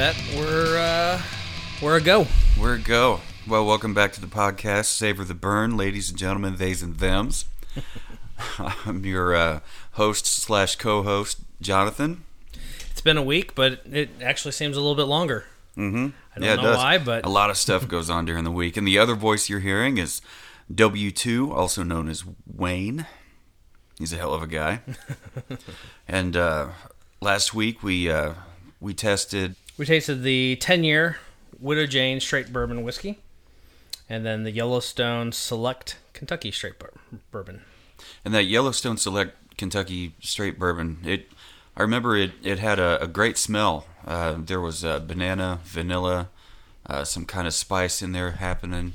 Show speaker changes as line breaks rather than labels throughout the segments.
set, we're uh, we're a go.
Where it go? Well, welcome back to the podcast, Savor the Burn, ladies and gentlemen, theys and thems. I'm your uh, host slash co-host, Jonathan.
It's been a week, but it actually seems a little bit longer.
Mm-hmm.
I don't know why, but
a lot of stuff goes on during the week. And the other voice you're hearing is W2, also known as Wayne. He's a hell of a guy. and uh, last week we uh, we tested
we tasted the 10 year Widow Jane straight bourbon whiskey, and then the Yellowstone Select Kentucky straight bourbon.
And that Yellowstone Select Kentucky Straight Bourbon, it I remember it, it had a, a great smell. Uh, there was uh, banana, vanilla, uh, some kind of spice in there happening.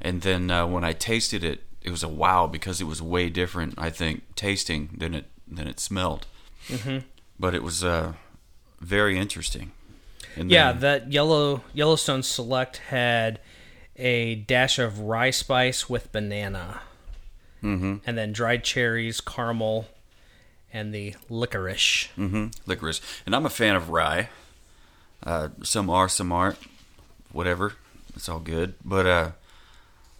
And then uh, when I tasted it, it was a wow because it was way different, I think, tasting than it than it smelled.
Mm-hmm.
But it was uh, very interesting. And
Yeah,
then-
that yellow Yellowstone Select had a dash of rye spice with banana,
Mhm.
and then dried cherries, caramel, and the licorice.
Mm-hmm. licorice. And I'm a fan of rye. Uh, some are, some aren't. Whatever. It's all good. But uh,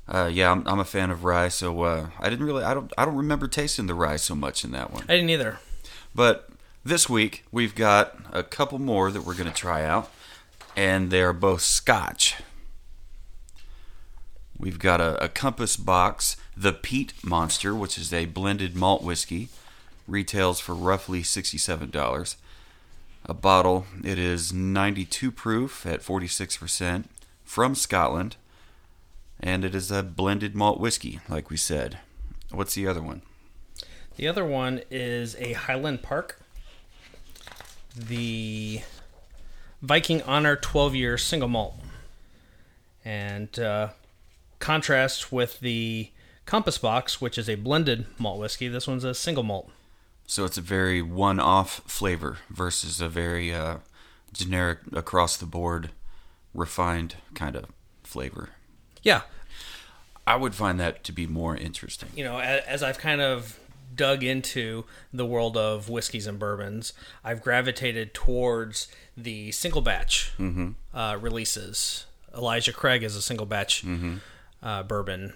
uh, yeah, I'm, I'm a fan of rye. So uh, I didn't really. I don't. I don't remember tasting the rye so much in that one.
I didn't either.
But this week we've got a couple more that we're going to try out, and they're both Scotch. We've got a, a Compass box, the Peat Monster, which is a blended malt whiskey, retails for roughly sixty-seven dollars. A bottle, it is ninety-two proof at forty-six percent from Scotland, and it is a blended malt whiskey, like we said. What's the other one?
The other one is a Highland Park. The Viking Honor 12 year single malt. And uh, contrast with the Compass Box, which is a blended malt whiskey, this one's a single malt.
So it's a very one-off flavor versus a very uh, generic, across-the-board, refined kind of flavor.
Yeah,
I would find that to be more interesting.
you know, as I've kind of dug into the world of whiskeys and bourbons, I've gravitated towards the single batch uh, releases. Elijah Craig is a single batch uh, bourbon.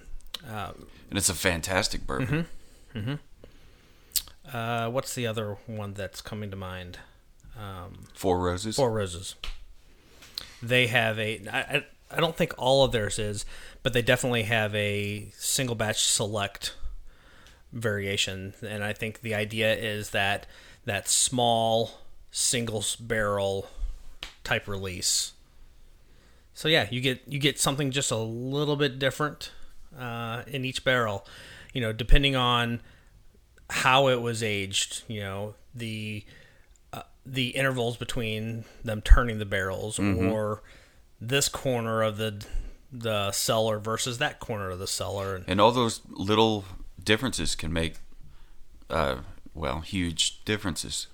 Um,
And it's a fantastic bourbon.
uh, what's the other one that's coming to mind? Um,
Four Roses.
Four Roses. They have a. I, I- I don't think all of theirs is, but they definitely have a single batch select variation, and I think the idea is that that small single barrel type release. So yeah, you get you get something just a little bit different uh, in each barrel, you know, depending on how it was aged. You know the uh, the intervals between them turning the barrels, or this corner of the the cellar versus that corner of the cellar. And,
And all those little differences can make, uh, well, huge differences.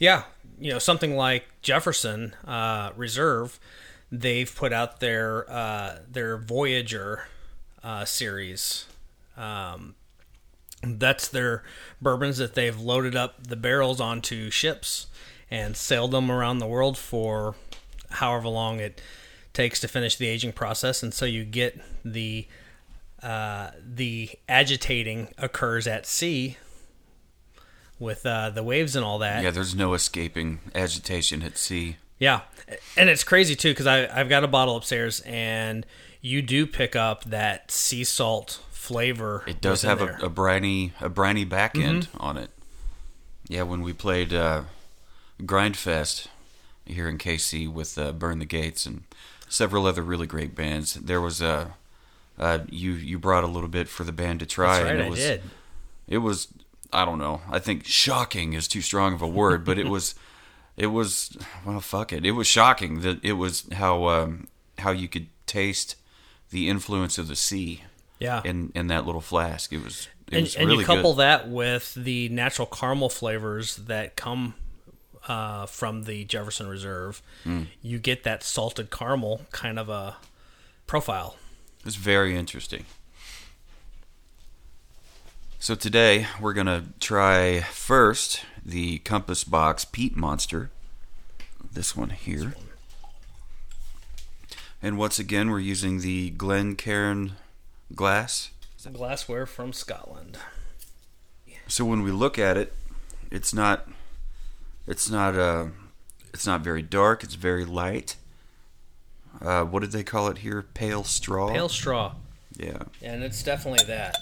yeah, you know something like Jefferson uh, Reserve, they've put out their uh, their Voyager uh, series. Um, that's their bourbons that they've loaded up the barrels onto ships and sailed them around the world for however long it takes to finish the aging process, and so you get the uh, the agitating occurs at sea with uh, the waves and all that.
Yeah, there's no escaping agitation at sea.
Yeah, and it's crazy too because I I've got a bottle upstairs, and you do pick up that sea salt flavor.
It does have.
Mm-hmm.
a, a briny a briny back end on it. Yeah, when we played uh, Grindfest here in KC with uh, Burn the Gates and several other really great bands, there was a uh, you you brought a little bit for the band to try,
right,
and it
I
was
did.
it was I don't know. I think shocking is too strong of a word, but it was it was well fuck it. It was shocking that it was how um, how you could taste the influence of the sea
Yeah,
in in that little flask. It was it
and,
was
and
really
you couple
good.
that with the natural caramel flavors that come uh, from the Jefferson Reserve,
Mm.
you get that salted caramel kind of a profile.
It's very interesting. So today we're gonna try first the Compass Box Peat Monster. This one here. And once again, we're using the Glencairn glass.
Glassware from Scotland.
So when we look at it, it's not, it's not, uh, it's not very dark. It's very light. Uh, what did they call it here? Pale straw.
Pale straw.
Yeah.
And it's definitely that.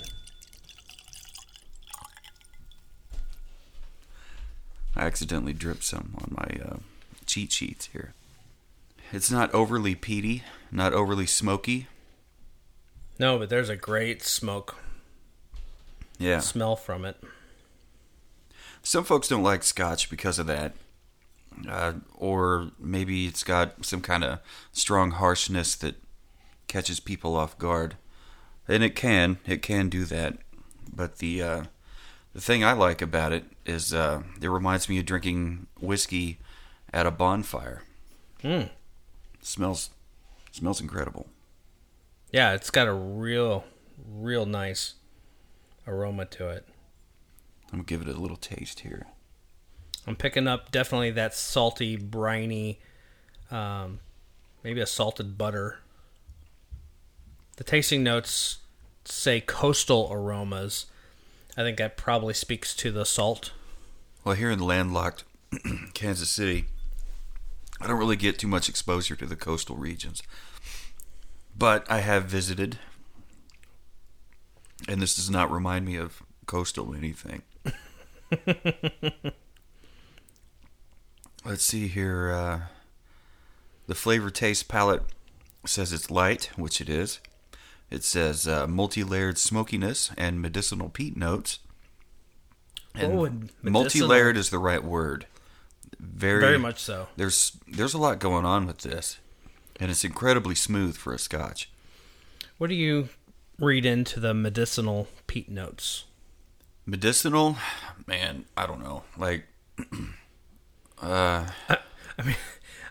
I accidentally dripped some on my uh, cheat sheets here. It's not overly peaty, not overly smoky.
No, but there's a great smoke
Yeah.
smell from it.
Some folks don't like scotch because of that. Uh, or maybe it's got some kind of strong harshness that catches people off guard. And it can, it can do that. But the uh, the thing I like about it is uh, it reminds me of drinking whiskey at a bonfire.
Mm.
smells smells incredible.
Yeah, it's got a real, real nice aroma to it.
I'm gonna give it a little taste here.
I'm picking up definitely that salty, briny, um, maybe a salted butter. The tasting notes say coastal aromas. I think that probably speaks to the salt.
Well, here in landlocked Kansas City, I don't really get too much exposure to the coastal regions. But I have visited, and this does not remind me of coastal anything. Let's see here. Uh, the flavor taste palette says it's light, which it is. It says uh, multi layered smokiness and medicinal peat notes. And
would medicinal-
multi-layered is the right word. Very,
Very much so.
There's there's a lot going on with this, and it's incredibly smooth for a Scotch.
What do you read into the medicinal peat notes?
Medicinal, man, I don't know. Like, uh,
I mean,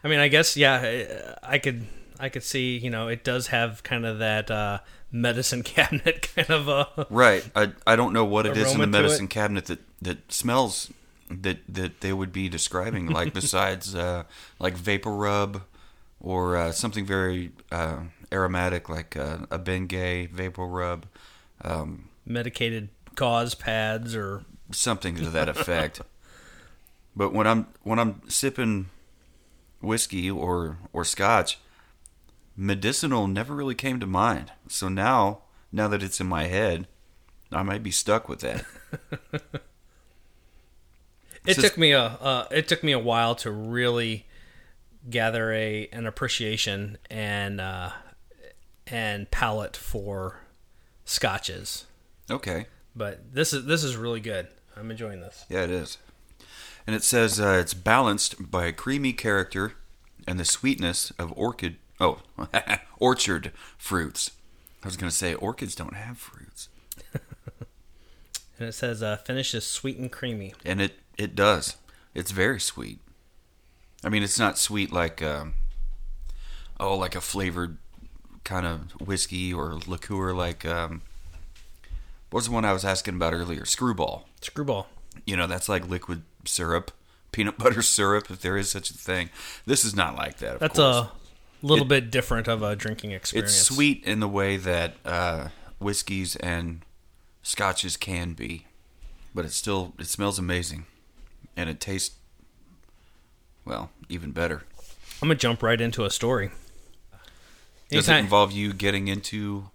I mean, I guess yeah, I could, I could see, you know, it does have kind of that uh, medicine cabinet kind of a.
right. I I don't know what it is in the medicine cabinet that that smells that that they would be describing. Like besides uh, like vapor rub or uh, something very uh, aromatic like uh, a Bengay vapor rub. Um,
medicated gauze pads or
something to that effect. But when I'm when I'm sipping whiskey or or scotch, medicinal never really came to mind. So now now that it's in my head, I might be stuck with that.
it took me a uh, it took me a while to really gather a an appreciation and uh, and palate for scotches.
Okay.
But this is this is really good. I'm enjoying this.
Yeah, it is. And it says uh, it's balanced by a creamy character and the sweetness of orchid oh orchard fruits. I was going to say orchids don't have fruits.
And it says uh, finish is sweet and creamy.
and it it does. It's very sweet. I mean, it's not sweet like um, oh, like a flavored kind of whiskey or liqueur like um, what was the one I was asking about earlier? Screwball.
Screwball.
You know, that's like liquid syrup, peanut butter syrup, if there is such a thing. This is not like that. Of
That's
course.
a little
It-
bit different of a drinking experience.
It's sweet in the way that uh, whiskeys and scotches can be, but it still it smells amazing, and it tastes well even better.
I'm gonna jump right into a story.
Does it involve you getting into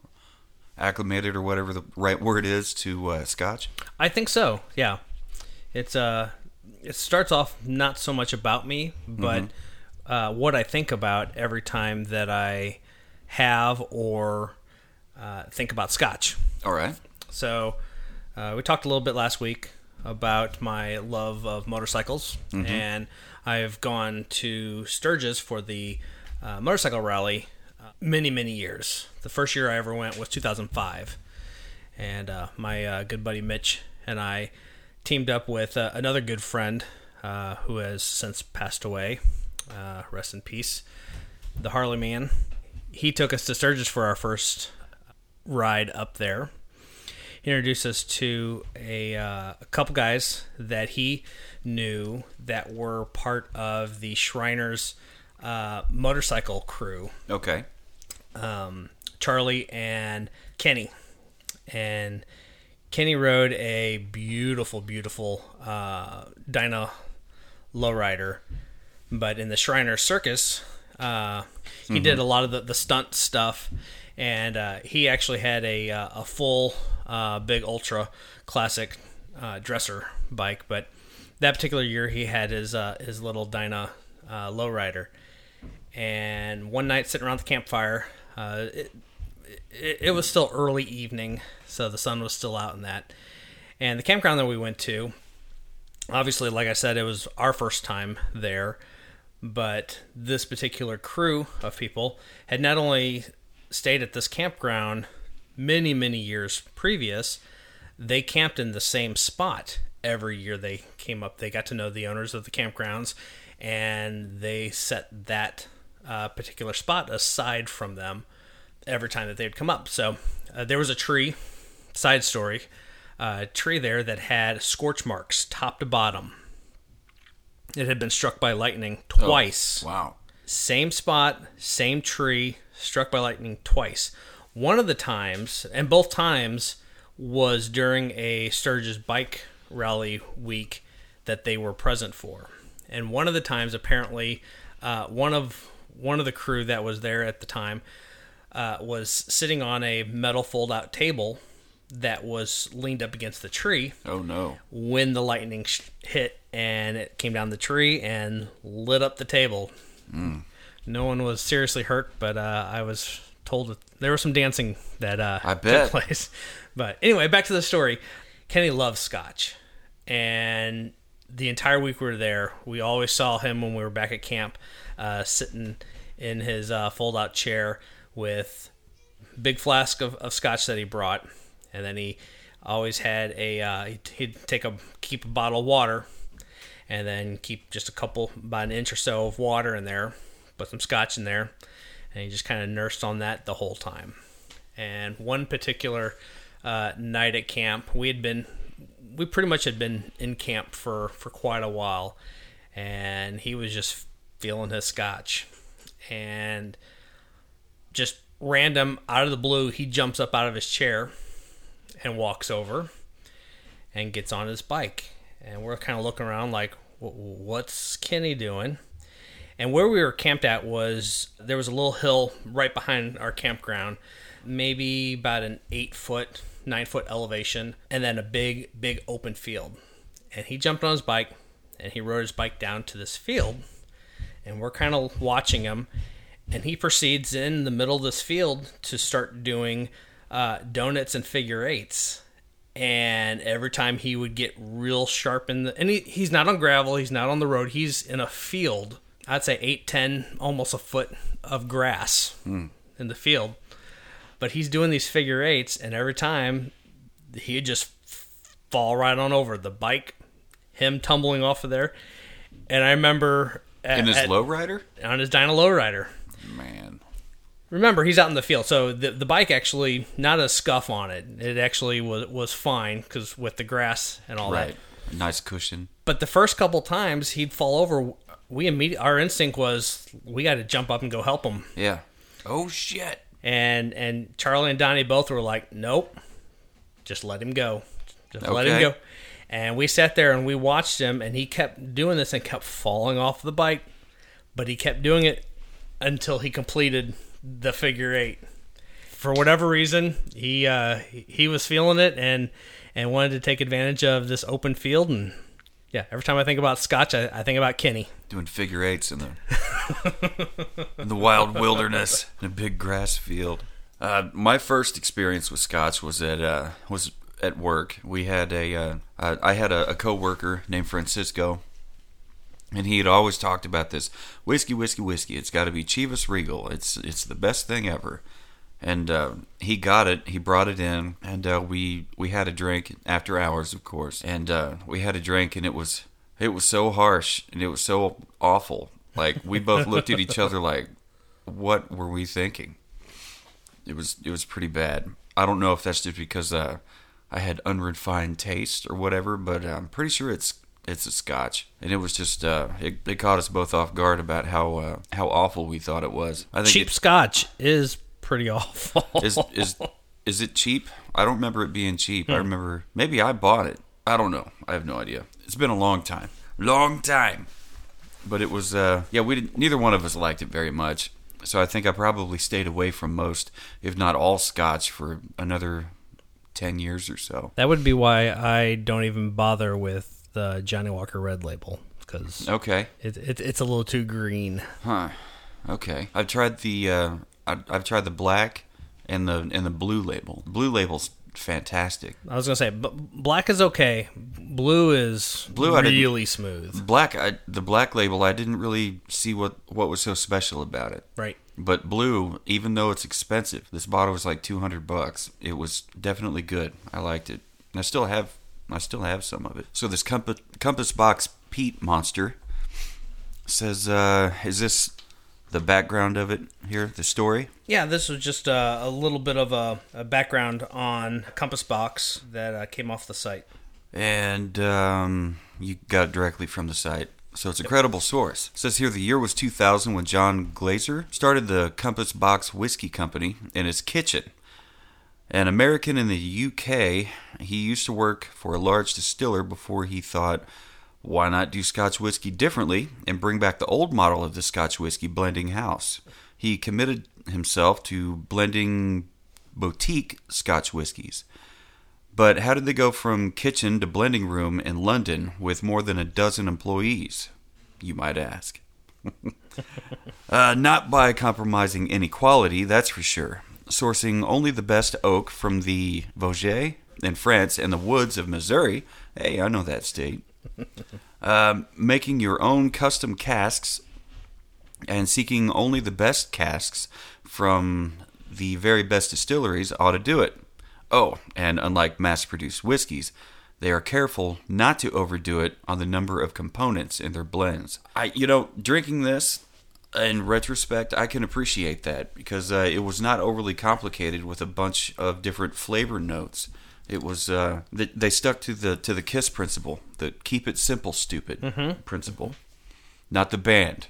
acclimated or whatever the right word is to uh, scotch?
I think so. Yeah, it's uh, it starts off not so much about me, but uh, what I think about every time that I have or uh, think about Scotch.
All right.
So uh, we talked a little bit last week about my love of motorcycles, and I've gone to Sturgis for the uh, motorcycle rally uh, many, many years. The first year I ever went was 2005, and uh, my uh, good buddy Mitch and I teamed up with uh, another good friend uh, who has since passed away. Uh, rest in peace, the Harley Man. He took us to Sturgis for our first ride up there he introduced us to a, uh, a couple guys that he knew that were part of the Shriners uh, motorcycle crew.
Okay.
um, Charlie and Kenny, and Kenny rode a beautiful, beautiful uh, Dyna lowrider, but in the Shriner Circus, uh, he did a lot of the, the stunt stuff, and uh, he actually had a uh, a full uh, big ultra classic uh, dresser bike, but that particular year he had his uh, his little Dyna uh, lowrider, and one night sitting around the campfire, uh, it, it, it was still early evening, so the sun was still out in that, and the campground that we went to, obviously, like I said, it was our first time there, but this particular crew of people had not only stayed at this campground many many years previous, they camped in the same spot every year they came up. They got to know the owners of the campgrounds, and they set that uh, particular spot aside from them every time that they'd come up. So uh, there was a tree, side story, uh, tree there that had scorch marks top to bottom. It had been struck by lightning twice.
Wow.
Same spot, same tree, struck by lightning twice. One of the times, and both times, was during a Sturgis bike rally week that they were present for. And one of the times, apparently, uh, one of one of the crew that was there at the time uh, was sitting on a metal fold-out table that was leaned up against the tree
Oh no.
when the lightning sh- hit and it came down the tree and lit up the table. No one was seriously hurt, but uh, I was told that there was some dancing that uh,
I bet.
took place. But anyway, back to the story. Kenny loves scotch, and the entire week we were there, we always saw him when we were back at camp, uh, sitting in his uh, fold-out chair with big flask of, of scotch that he brought, and then he always had a uh, he'd, take a keep a bottle of water, and then keep just a couple about an inch or so of water in there, put some scotch in there, and he just kind of nursed on that the whole time. And one particular uh, night at camp, we had been we pretty much had been in camp for for quite a while, and he was just feeling his scotch, and just random out of the blue, he jumps up out of his chair and walks over and gets on his bike. And we're kind of looking around like, what's Kenny doing? And where we were camped at was there was a little hill right behind our campground, maybe about an eight foot, nine foot elevation, and then a big, big open field. And he jumped on his bike and he rode his bike down to this field. And we're kind of watching him. And he proceeds in the middle of this field to start doing uh, donuts and figure eights. And every time he would get real sharp in the, and he, he's not on gravel, he's not on the road, he's in a field. I'd say eight, ten, almost a foot of grass in the field. But he's doing these figure eights, and every time he'd just fall right on over the bike, him tumbling off of there. And I remember at,
In his
at-
lowrider?
on his Dyna lowrider.
Man.
Remember, he's out in the field, so the the bike actually not a scuff on it. It actually was was fine because with the grass and all that.
A nice cushion.
But the first couple times he'd fall over, we immediately our instinct was we got to jump up and go help him.
Yeah. Oh shit.
And and Charlie and Donnie both were like, nope, just let him go, just let him go. And we sat there and we watched him, and he kept doing this and kept falling off the bike, but he kept doing it until he completed the figure eight. For whatever reason, he uh, he- was feeling it and and wanted to take advantage of this open field. And yeah, every time I think about Scotch, I, I think about Kenny.
Doing figure eights in the in the wild wilderness in a big grass field. Uh, my first experience with Scotch was at uh, was at work. We had a uh, I had a, a coworker named Francisco, and he had always talked about this whiskey, whiskey, whiskey. It's got to be Chivas Regal. It's it's the best thing ever. And uh, he got it. He brought it in, and uh, we we had a drink after hours, of course. And uh, we had a drink, and it was it was so harsh and it was so awful. Like we both looked at each other like, what were we thinking? It was it was pretty bad. I don't know if that's just because uh, I had unrefined taste or whatever, but I'm pretty sure it's it's a Scotch, and it was just uh, it, it caught us both off guard about how uh, how awful we thought it was. I think
Cheap
it-
Scotch is pretty awful.
Is is is it cheap? I don't remember it being cheap.
Hmm.
I remember maybe I bought it. I don't know. I have no idea. It's been a long time. Long time. But it was uh yeah, we didn't, neither one of us liked it very much. So I think I probably stayed away from most, if not all scotch for another 10 years or so.
that would be why I don't even bother with the Johnnie Walker Red Label because
Okay.
it, it, it's a little too green.
Huh. Okay. I've tried the uh I've, I've tried the black and the and the blue label. Blue label's fantastic.
I was gonna say, b- black is okay. Blue is
Blue,
really smooth.
Black I, the black label I didn't really see what what was so special about it.
Right.
But blue, even though it's expensive, this bottle was like 200 bucks. It was definitely good. I liked it. And I still have I still have some of it. So this Compass, Compass Box Peat Monster says uh is this the background of it here, the story?
Yeah, this was just uh, a little bit of a, a background on Compass Box that uh, came off the site.
and um, you got it directly from the site. So it's a credible source. It says here the year was 2000 when John Glaser started the Compass Box Whiskey Company in his kitchen. An American in the UK, he used to work for a large distiller before he thought, why not do Scotch whiskey differently and bring back the old model of the Scotch whiskey blending house? He committed himself to blending boutique Scotch whiskies. But how did they go from kitchen to blending room in London with more than a dozen employees? You might ask. uh, not by compromising any quality, that's for sure. Sourcing only the best oak from the Vosges in France and the woods of Missouri. Hey, I know that state. Um, making your own custom casks and seeking only the best casks from the very best distilleries ought to do it. Oh, and unlike mass produced whiskeys, they are careful not to overdo it on the number of components in their blends. I, you know, drinking this in retrospect, I can appreciate that because uh, it was not overly complicated with a bunch of different flavor notes. It was uh, they, they stuck to the to the Kiss principle, the keep it simple, stupid principle, not the band.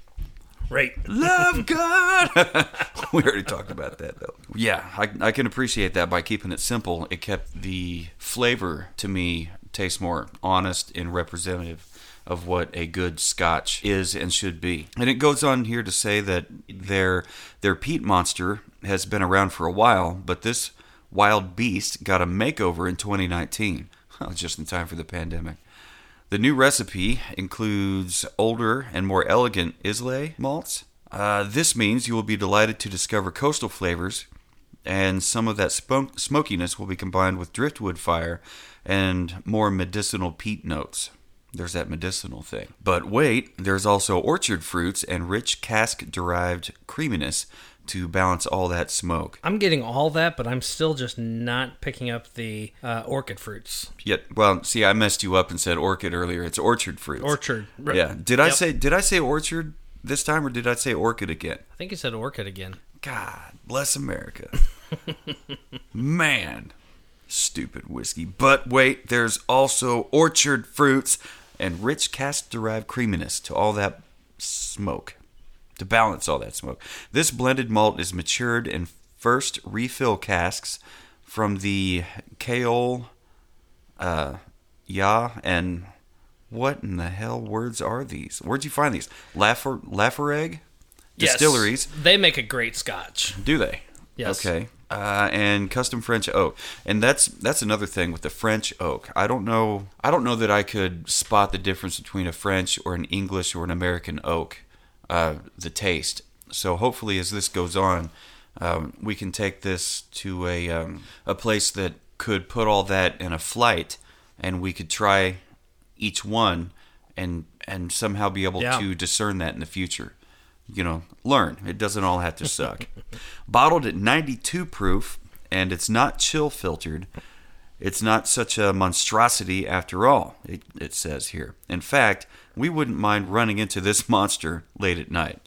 Right.
Love God. we already talked about that though. Yeah, I, I can appreciate that by keeping it simple. It kept the flavor to me taste more honest and representative of what a good Scotch is and should be. And it goes on here to say that their their peat monster has been around for a while, but this wild beast got a makeover in 2019, just in time for the pandemic. The new recipe includes older and more elegant Islay malts. Uh, this means you will be delighted to discover coastal flavors, and some of that smokiness will be combined with driftwood fire and more medicinal peat notes. There's that medicinal thing. But wait, there's also orchard fruits and rich cask derived creaminess to balance all that smoke.
I'm getting all that, but I'm still just not picking up the uh, orchid fruits.
Yet, well, see, I messed you up and said orchid earlier. It's orchard fruits.
Orchard. Right.
Yeah. Did I
Yep.
say did I say orchard this time or did I say orchid again?
I think you said orchid again.
God bless America. Man, stupid whiskey. But wait, there's also orchard fruits and rich cask derived creaminess to all that smoke. To balance all that smoke. This blended malt is matured in first refill casks from the Caol uh Ya and what in the hell words are these? Where'd you find these? Laffer Lafferegg
Yes.
distilleries.
They make a great scotch.
Do they?
Yes.
Okay. Uh, and custom French oak, and that's that's another thing with the French oak. I don't know. I don't know that I could spot the difference between a French or an English or an American oak. Uh, the taste. So hopefully, as this goes on, um, we can take this to a um, a place that could put all that in a flight, and we could try each one and and somehow be able
Yeah.
to discern that in the future you know, learn. It doesn't all have to suck. Bottled at 92 proof, and it's not chill filtered. It's not such a monstrosity after all, it, it says here. In fact, we wouldn't mind running into this monster late at night.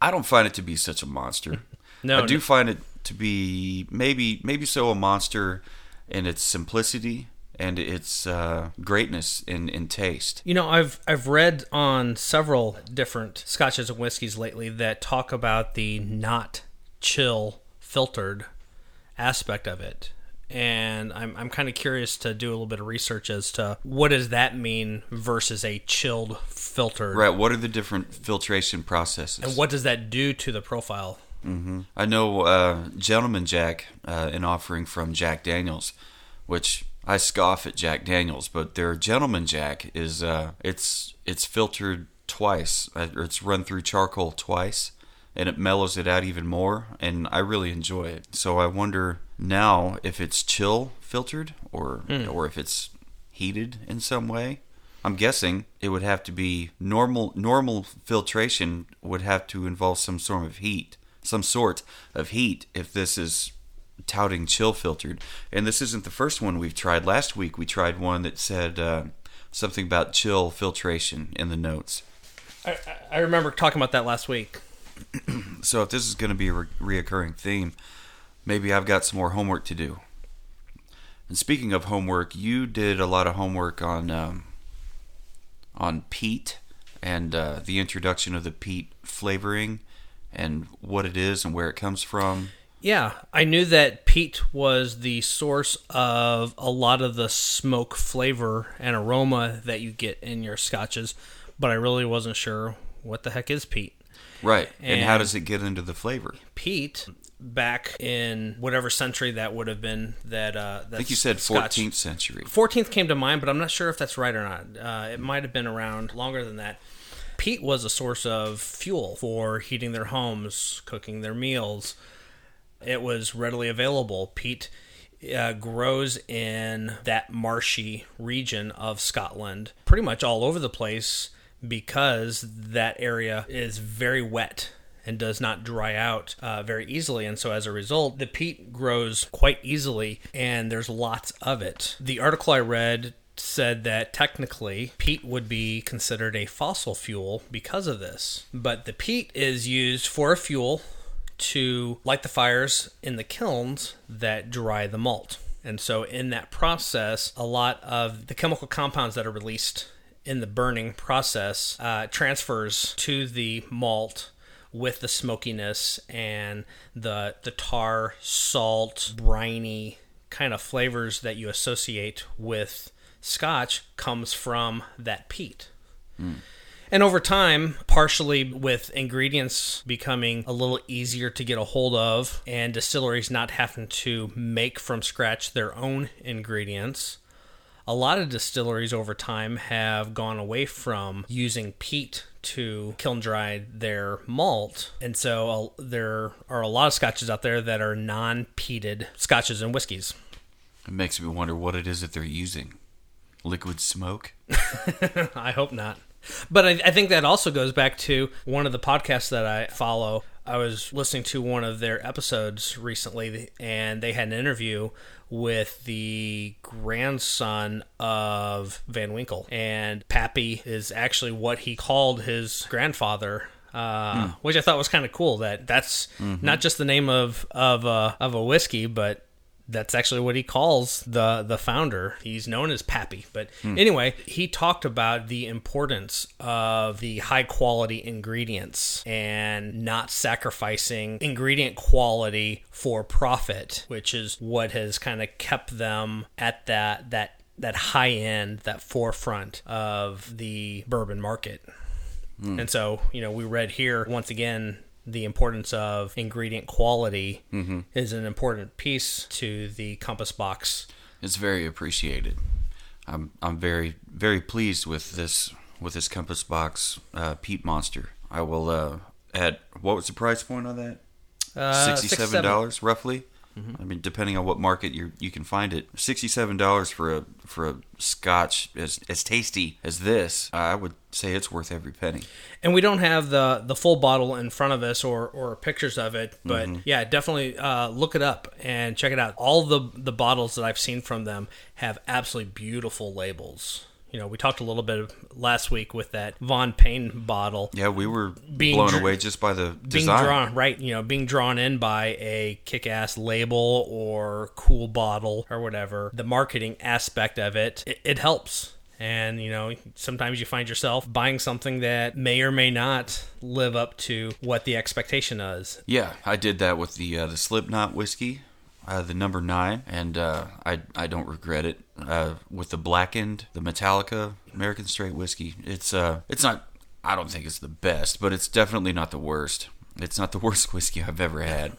I don't find it to be such a monster.
No,
I do
no.
find it to be maybe maybe so a monster in its simplicity and its uh, greatness in, in taste.
You know, I've I've read on several different scotches and whiskeys lately that talk about the not chill filtered aspect of it. And I'm, I'm kind of curious to do a little bit of research as to what does that mean versus a chilled filtered.
Right. What are the different filtration processes?
And what does that do to the profile?
I know uh, Gentleman Jack, uh, an offering from Jack Daniels, which I scoff at Jack Daniels, but their Gentleman Jack is uh, it's it's filtered twice, uh, it's run through charcoal twice, and it mellows it out even more, and I really enjoy it. So I wonder now if it's chill filtered or or if it's heated in some way. I'm guessing it would have to be normal. Normal filtration would have to involve some sort of heat, some sort of heat. If this is touting chill filtered, and this isn't the first one we've tried. Last week we tried one that said uh, something about chill filtration in the notes.
I, I- remember talking about that last week.
So if this is going to be a re- reoccurring theme, maybe I've got some more homework to do. And speaking of homework, you did a lot of homework on um, on peat and uh, the introduction of the peat flavoring and what it is and where it comes from.
Yeah, I knew that peat was the source of a lot of the smoke flavor and aroma that you get in your scotches, but I really wasn't sure what the heck is peat.
Right. And, how does it get into the flavor?
Peat back in whatever century that would have been that uh
I think you said 14th century.
14th came to mind, but I'm not sure if that's right or not. Uh, it might have been around longer than that. Peat was a source of fuel for heating their homes, cooking their meals. It was readily available. Peat uh, grows in that marshy region of Scotland, pretty much all over the place, because that area is very wet and does not dry out uh, very easily. And so, as a result, the peat grows quite easily, and there's lots of it. The article I read said that technically peat would be considered a fossil fuel because of this. But the peat is used for a fuel to light the fires in the kilns that dry the malt. And so, in that process, a lot of the chemical compounds that are released in the burning process uh, transfers to the malt with the smokiness and the the tar, salt, briny kind of flavors that you associate with scotch comes from that peat. And over time, partially with ingredients becoming a little easier to get a hold of and distilleries not having to make from scratch their own ingredients, a lot of distilleries over time have gone away from using peat to kiln dry their malt. And so uh, there are a lot of scotches out there that are non peated scotches and whiskeys.
It makes me wonder what it is that they're using. Liquid smoke?
I hope not. But I, I think that also goes back to one of the podcasts that I follow. I was listening to one of their episodes recently, and they had an interview with the grandson of Van Winkle. And Pappy is actually what he called his grandfather. Uh, hmm. Which I thought was kind of cool. That that's mm-hmm. not just the name of of a, of a whiskey, but that's actually what he calls the the founder. He's known as Pappy. But hmm. anyway, he talked about the importance of the high quality ingredients and not sacrificing ingredient quality for profit, which is what has kind of kept them at that that that high end, that forefront of the bourbon market. Hmm. And so, you know, we read here once again the importance of ingredient quality is an important piece to the compass box.
It's very appreciated. I'm I'm very very pleased with this with this Compass Box uh, Peat Monster. I will uh, add what was the price point on that?
Uh,
Sixty seven dollars roughly. I mean, depending on what market you you can find it. Sixty seven dollars for a for a Scotch as as tasty as this. I would say it's worth every penny.
And we don't have the the full bottle in front of us or or pictures of it, but yeah, definitely uh, look it up and check it out. All the the bottles that I've seen from them have absolutely beautiful labels. You know, we talked a little bit last week with that Von Payne bottle.
Yeah, we were
Being
blown
dr-
away just by the
being drawn right you know being drawn in by a kick-ass label or cool bottle or whatever the marketing aspect of it it, it helps And, you know, sometimes you find yourself buying something that may or may not live up to what the expectation is.
Yeah, I did that with the uh, the Slipknot whiskey, uh, the number nine, and uh, I I don't regret it. Uh, with the blackened, the Metallica American Straight whiskey, it's uh it's not. I don't think it's the best, but it's definitely not the worst. It's not the worst whiskey I've ever had,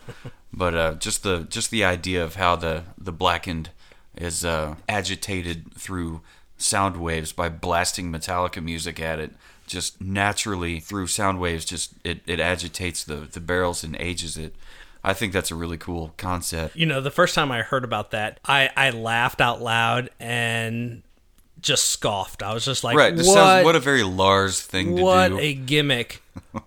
but uh, just the just the idea of how the the blackened is uh, agitated through sound waves by blasting Metallica music at it. Just naturally through sound waves, just it, it agitates the, the barrels and ages it. I think that's a really cool concept.
You know, the first time I heard about that, I, I laughed out loud and just scoffed. I was just like,
right. This
what,
sounds, what a very Lars thing to do.
what a gimmick.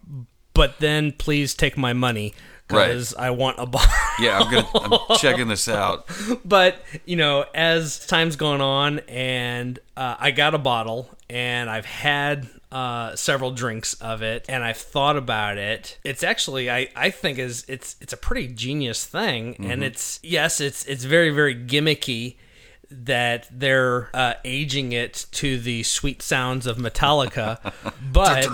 but then please take my money
Right.
because I want a bottle.
yeah, I'm gonna I'm checking this out.
but you know, as time's gone on, and uh, I got a bottle, and I've had uh, several drinks of it, and I've thought about it. It's actually, I, I think, is it's it's a pretty genius thing, and it's yes, it's it's very very gimmicky that they're uh, aging it to the sweet sounds of Metallica, but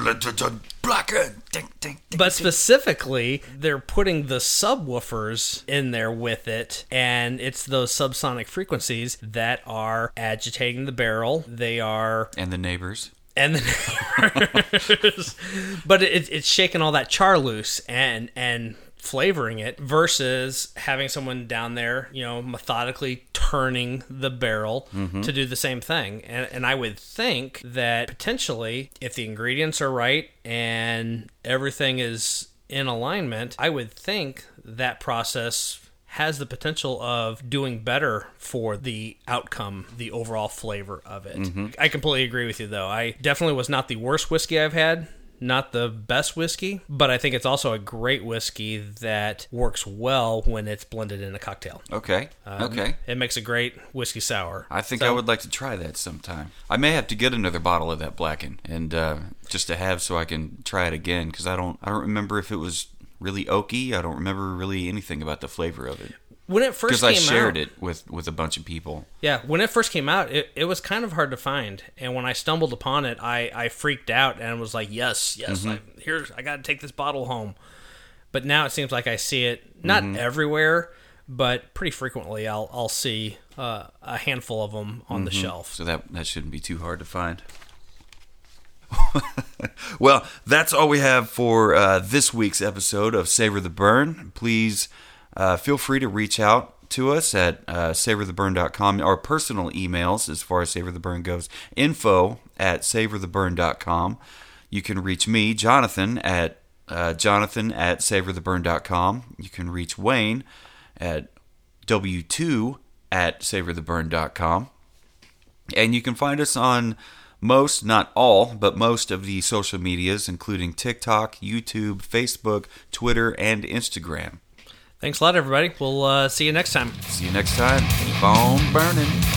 but specifically, they're putting the subwoofers in there with it, and it's those subsonic frequencies that are agitating the barrel. They are,
And the neighbors.
And the neighbors, but it, it's shaking all that char loose and and flavoring it versus having someone down there, you know, methodically turning the barrel mm-hmm. to do the same thing. And, and I would think that potentially, if the ingredients are right and everything is in alignment, I would think that process has the potential of doing better for the outcome, the overall flavor of it. I completely agree with you, though. I definitely was not the worst whiskey I've had not the best whiskey, but I think it's also a great whiskey that works well when it's blended in a cocktail.
Okay.
Um,
okay.
It makes a great whiskey sour.
I think
So-
I would like to try that sometime. I may have to get another bottle of that Blacken and uh, just to have so I can try it again because I don't I don't remember if it was really oaky. I don't remember really anything about the flavor of it
When it first
because
came
I shared
out,
it with with a bunch of people.
Yeah, when it first came out, it, it was kind of hard to find, and when I stumbled upon it, I, I freaked out and was like, "Yes, yes,
Mm-hmm.
I, here's I got to take this bottle home." But now it seems like I see it not
Mm-hmm.
everywhere, but pretty frequently. I'll I'll see uh, a handful of them on
Mm-hmm.
the shelf.
So that that shouldn't be too hard to find. well, that's all we have for uh, this week's episode of Savor the Burn. Please uh, feel free to reach out to us at uh, savortheburn.com. Our personal emails, as far as Savor the Burn goes, info at savortheburn.com. You can reach me, Jonathan, at uh, jonathan at savortheburn.com. You can reach Wayne at w2 at savortheburn.com. And you can find us on most, not all, but most of the social medias, including TikTok, YouTube, Facebook, Twitter, and Instagram.
Thanks a lot, everybody. We'll uh, see you next time.
See you next time. Keep on burning.